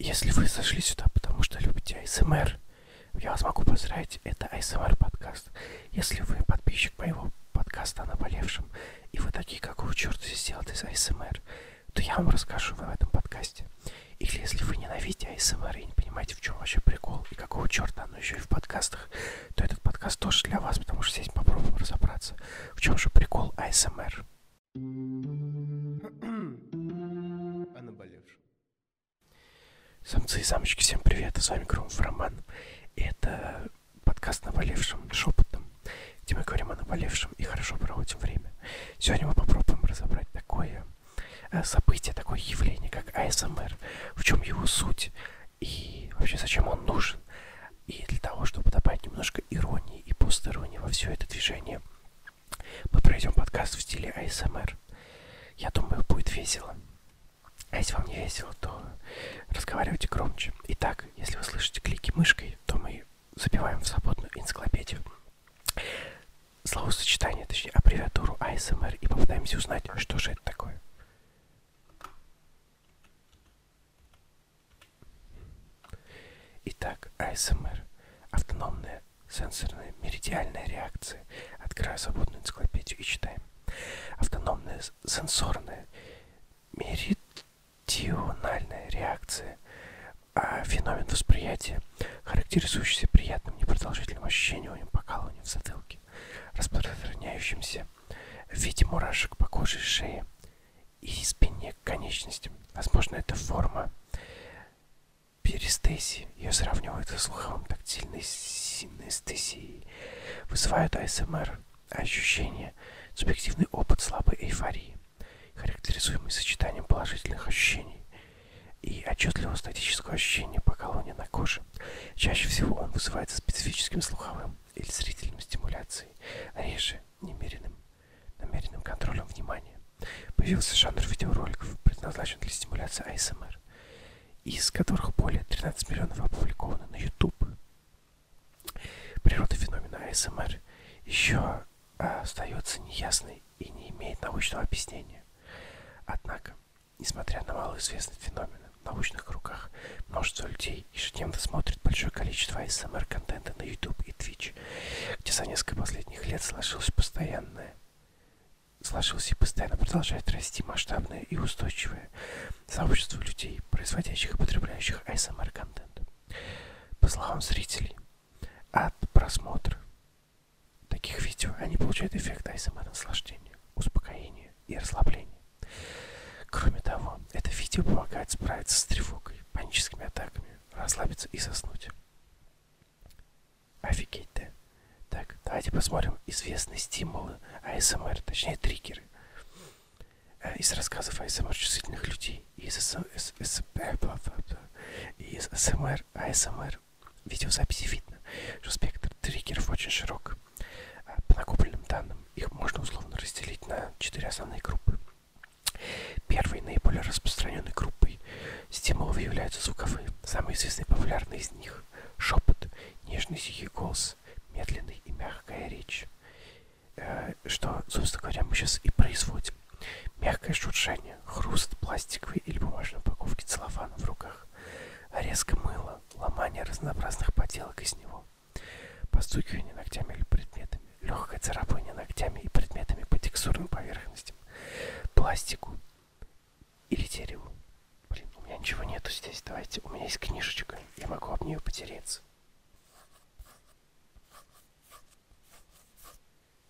Если вы зашли сюда, потому что любите АСМР, я вас могу поздравить, это АСМР подкаст. Если вы подписчик моего подкаста о наболевшем, и вы такие, какого черта здесь делать из АСМР, то я вам расскажу в этом подкасте. Или если вы ненавидите АСМР и не понимаете, в чем вообще прикол, и какого черта оно еще и в подкастах, то этот подкаст тоже для вас, потому что здесь попробуем разобраться, в чем же прикол АСМР. Самцы и самочки, всем привет, с вами Громов Роман. И это подкаст «Наболевшим шепотом», где мы говорим о наболевшем и хорошо проводим время. Сегодня мы попробуем разобрать такое э, событие, такое явление, как АСМР, в чем его суть и вообще зачем он нужен. И для того, чтобы добавить немножко иронии и постиронии во все это движение, мы пройдем подкаст в стиле АСМР. Я думаю, будет весело. А если вам не весело, то разговаривайте громче. Итак, если вы слышите клики мышкой, то мы забиваем в свободную энциклопедию словосочетание, точнее аббревиатуру ASMR и попытаемся узнать, что же это такое. Итак, ASMR – автономная сенсорная меридиальная реакция. Открываю свободную энциклопедию и читаем. Автономная сенсорная меридиональная реакция а феномен восприятия, характеризующийся приятным непродолжительным ощущением покалывания в затылке, распространяющимся в виде мурашек по коже и шее и спине к конечностям. Возможно, это форма перистезии. Ее сравнивают со слуховым тактильной синестезией. Вызывают АСМР ощущения, субъективный опыт слабой эйфории, характеризуемый сочетанием положительных ощущений и отчетливого статического ощущения покалывания на коже. Чаще всего он вызывается специфическим слуховым или зрительным стимуляцией, реже немеренным, намеренным контролем внимания. Появился жанр видеороликов, предназначен для стимуляции АСМР, из которых более 13 миллионов опубликовано на YouTube. Природа феномена АСМР еще остается неясной и не имеет научного объяснения. Однако, несмотря на малоизвестный феномен, в научных кругах множество людей ежедневно смотрит большое количество ASMR-контента на YouTube и Twitch, где за несколько последних лет сложилось постоянное сложилось и постоянно продолжает расти масштабное и устойчивое сообщество людей, производящих и потребляющих ASMR-контент. По словам зрителей, от просмотра таких видео они получают эффект ASMR-наслаждения, успокоения и расслабления. Видео помогает справиться с тревогой, паническими атаками, расслабиться и заснуть. Офигеть, да? Так, давайте посмотрим известные стимулы АСМР, точнее триггеры. Э, из рассказов АСМР чувствительных людей, из, из АСМР, АСМР видеозаписи видно, что спектр триггеров очень широк. Э, по накопленным данным, легкое царапание ногтями и предметами по текстурным поверхностям, пластику или дереву. Блин, у меня ничего нету здесь. Давайте, у меня есть книжечка, я могу об нее потереться.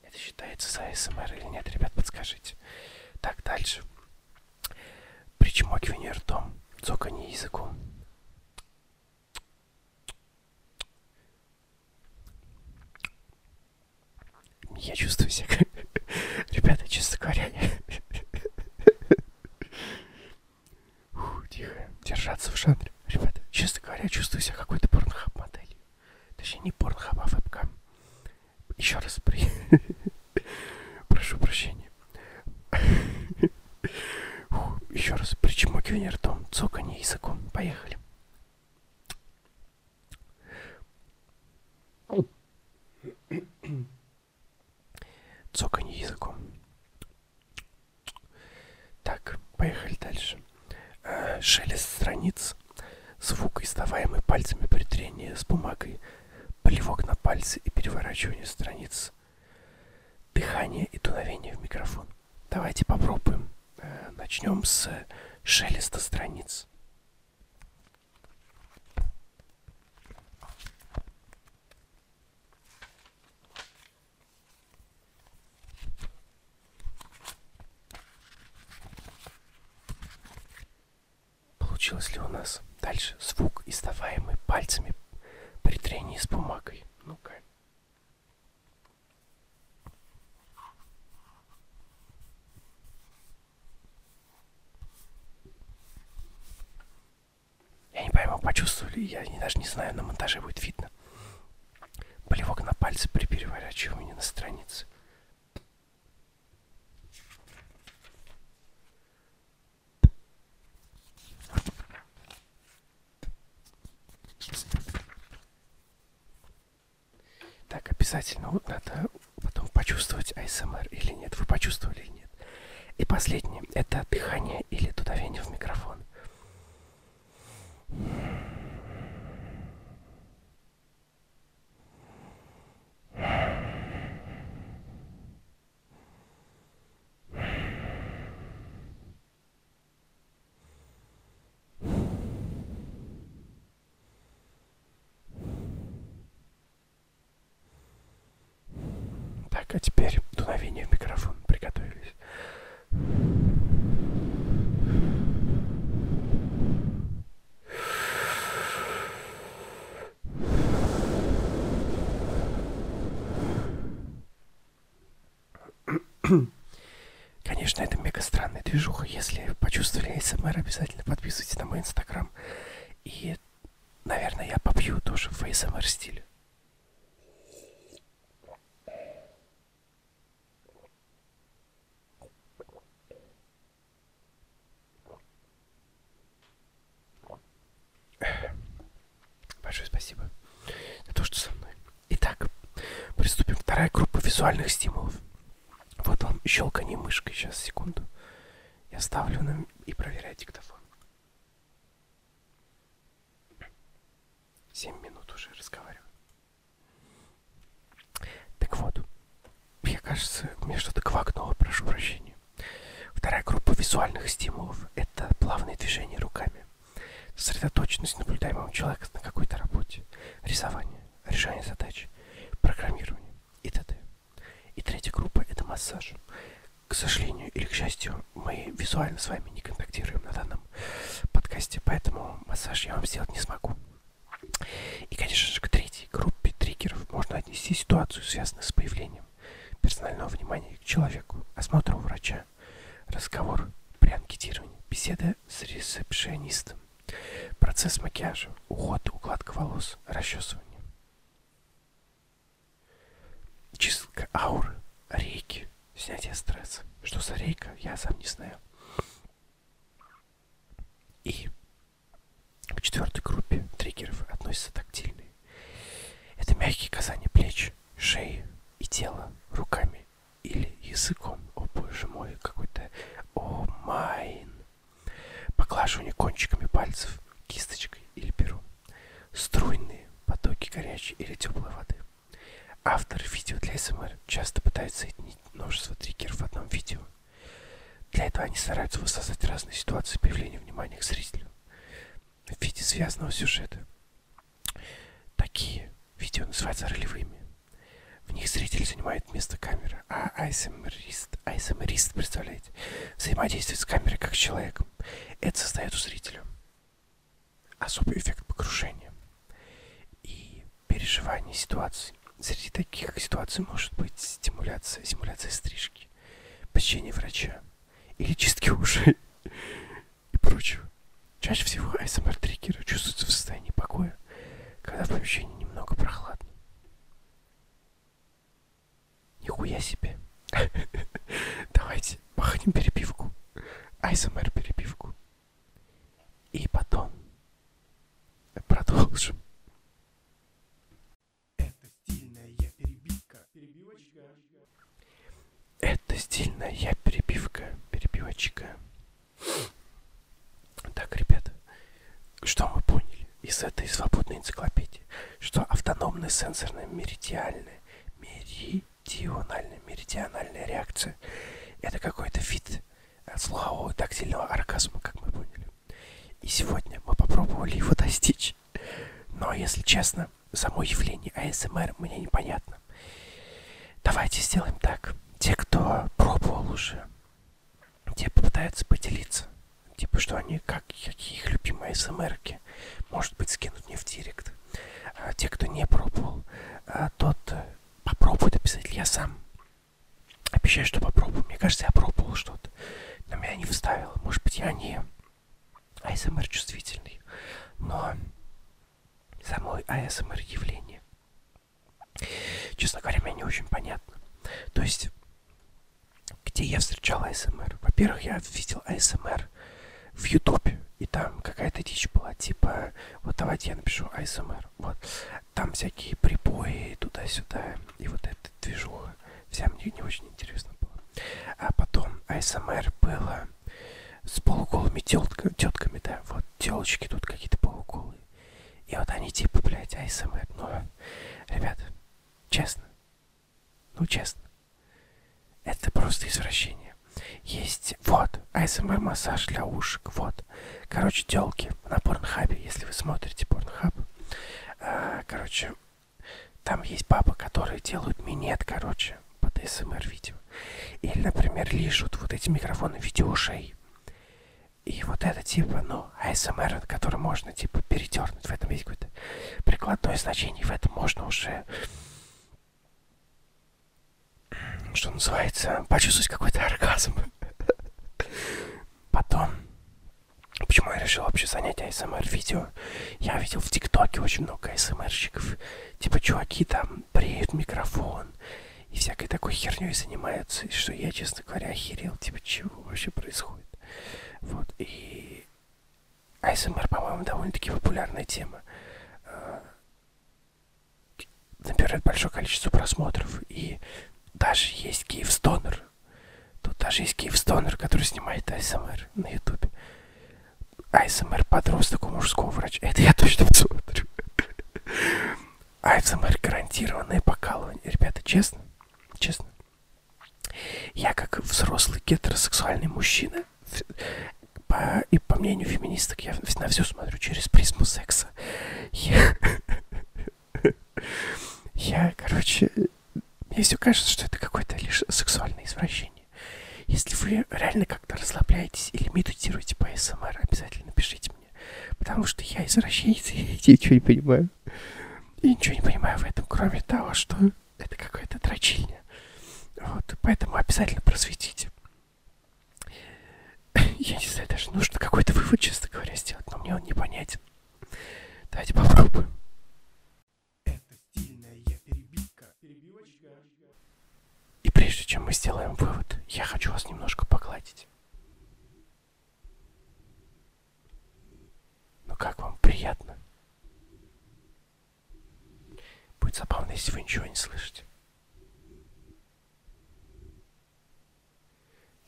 Это считается за СМР или нет, ребят, подскажите. Так, дальше. Причмокивание ртом, цоканье языком. Я чувствую себя как... Ребята, честно говоря, шелест страниц, звук, издаваемый пальцами при трении с бумагой, плевок на пальцы и переворачивание страниц, дыхание и дуновение в микрофон. Давайте попробуем. Э, начнем с шелеста страниц. Получилось ли у нас? Дальше звук, издаваемый пальцами при трении с бумагой. Ну-ка. Я не пойму, почувствовали, я не, даже не знаю, на монтаже будет видно. Плевок на пальцы при переворачивании на странице. Так, обязательно вот надо потом почувствовать АСМР или нет. Вы почувствовали или нет? И последнее. Это дыхание или дуновение в микрофон. Так, а теперь дуновение в микрофон. Приготовились. Конечно, это мега странная движуха. Если почувствовали АСМР, обязательно подписывайтесь на мой инстаграм. И, наверное, я попью тоже в АСМР стиле. Большое спасибо за то, что со мной. Итак, приступим. Вторая группа визуальных стимулов. Вот вам щелканье мышкой. Сейчас, секунду. Я ставлю на... и проверяю диктофон. Семь минут уже разговариваю. Так вот, мне кажется, мне что-то квакнуло, прошу прощения. Вторая группа визуальных стимулов – это плавные движения руками сосредоточенность наблюдаемого человека на какой-то рисование, решение задач, программирование и т.д. И третья группа – это массаж. К сожалению или к счастью, мы визуально с вами не контактируем на данном подкасте, поэтому массаж я вам сделать не смогу. И, конечно же, к третьей группе триггеров можно отнести ситуацию, связанную с появлением персонального внимания к человеку, осмотр у врача, разговор при анкетировании, беседа с ресепшионистом, Процесс макияжа, уход, укладка волос, расчесывание. Чистка ауры, рейки, снятие стресса. Что за рейка, я сам не знаю. И к четвертой группе триггеров относятся тактильные. Это мягкие касания плеч, шеи и тела руками или языком. О боже мой, какой-то... О майн поглаживание кончиками пальцев, кисточкой или пером, струйные потоки горячей или теплой воды. Авторы видео для СМР часто пытаются соединить множество триггеров в одном видео. Для этого они стараются воссоздать разные ситуации появления внимания к зрителю в виде связанного сюжета. Такие видео называются ролевыми. В них зритель занимает место камеры, а айсмерист, айсмерист, представляете, взаимодействует с камерой как с человеком. Это создает у зрителя особый эффект погружения и переживания ситуации. Среди таких ситуаций может быть стимуляция, симуляция стрижки, посещение врача или чистки ушей и прочего. Чаще всего АСМР-триггеры чувствуются в состоянии покоя, когда в помещении немного прохладно. Нихуя себе. Давайте махнем перепивку. АСМР сенсорная меридиальная, меридиональная, меридиональная реакция – это какой-то вид слухового тактильного оргазма, как мы поняли. И сегодня мы попробовали его достичь. Но, если честно, само явление АСМР мне непонятно. Давайте сделаем так. Те, кто пробовал уже, те попытаются поделиться. Типа, что они, как, какие их любимые АСМРки, может быть, скинут мне в директ. А те, кто не пробовал, а тот э, попробует обязательно. Я сам обещаю, что попробую. Мне кажется, я пробовал что-то, но меня не вставило. Может быть, я не АСМР чувствительный, но само АСМР явление, честно говоря, мне не очень понятно. То есть, где я встречал АСМР? Во-первых, я видел АСМР в Ютубе, и там какая-то дичь была, типа, вот давайте я напишу АСМР, вот, там всякие прибои туда-сюда, и вот эта движуха, вся мне не очень интересно было. А потом АСМР было с полуголыми тетка, тетками, да, вот, телочки тут какие-то полуголые. И вот они типа, блядь, АСМР, ну, ребята, честно, ну, честно, это просто извращение. Есть, вот, АСМР массаж для ушек, вот. Короче, телки на порнхабе, если вы смотрите порнхаб. А, короче, там есть папа, которые делают минет, короче, под АСМР видео. Или, например, лишут вот эти микрофоны в. И вот это типа, ну, АСМР, который можно типа передернуть. В этом есть какое-то прикладное значение. В этом можно уже, что называется, почувствовать какой-то оргазм. Потом, почему я решил вообще занять АСМР видео? Я видел в ТикТоке очень много АСМРщиков. Типа чуваки там бреют микрофон и всякой такой херней занимаются. И что я, честно говоря, охерел. Типа, чего вообще происходит? Вот, и АСМР, по-моему, довольно-таки популярная тема. А, набирает большое количество просмотров. И даже есть Киев Стонер. Тут даже есть Киев Стонер, который снимает АСМР на Ютубе. АСМР подросток у мужского врача. Это я точно посмотрю. АСМР гарантированное покалывание. Ребята, честно, честно. Я как взрослый гетеросексуальный мужчина по, и по мнению феминисток, я на все смотрю через призму секса. Я, я короче, мне все кажется, что это какое-то лишь сексуальное извращение. Если вы реально как-то расслабляетесь или медитируете по СМР, обязательно напишите мне. Потому что я извращенец, и я ничего не понимаю. И ничего не понимаю в этом, кроме того, что это какая-то дрочильня. Вот, поэтому обязательно просветите я не знаю, даже нужно какой-то вывод, честно говоря, сделать, но мне он непонятен. Давайте попробуем. И прежде чем мы сделаем вывод, я хочу вас немножко погладить. Ну как вам, приятно? Будет забавно, если вы ничего не слышите.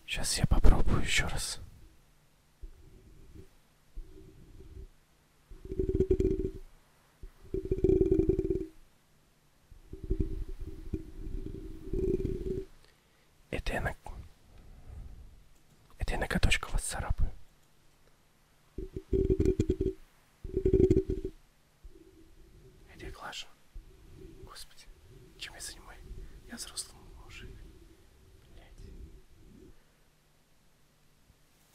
Сейчас я попробую еще раз. Это я на... Это я ноготочка вас царапаю. Это я глажу. Господи, чем я занимаюсь? Я взрослый мужик. Блять.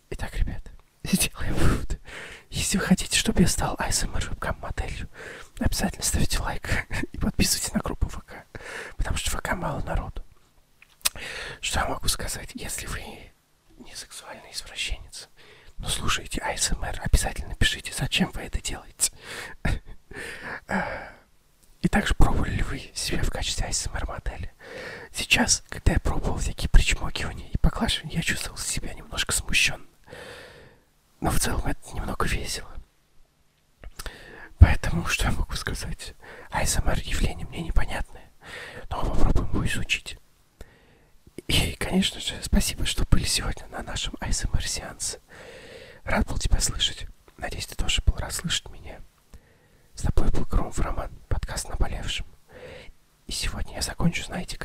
Итак, ребят, сделаем вывод. Если вы хотите, чтобы я стал ASMR вебкам моделью, обязательно ставьте лайк и подписывайтесь на группу ВК. Потому что ВК мало народу. Что я могу сказать? Если вы не сексуальный извращенец, но слушаете ASMR, обязательно пишите, зачем вы это делаете. И также пробовали ли вы себя в качестве ASMR модели? Сейчас, когда я пробовал всякие причмокивания и поглаживания, я чувствовал себя немножко смущенно. Но в целом это немного весело. Поэтому, что я могу сказать? ASMR явление мне непонятное, но попробуем его изучить. И, конечно же, спасибо, что были сегодня на нашем ASMR сеансе. Рад был тебя слышать. Надеюсь, ты тоже был рад слышать меня. в роман подкаст наболевшим. И сегодня я закончу, знаете как?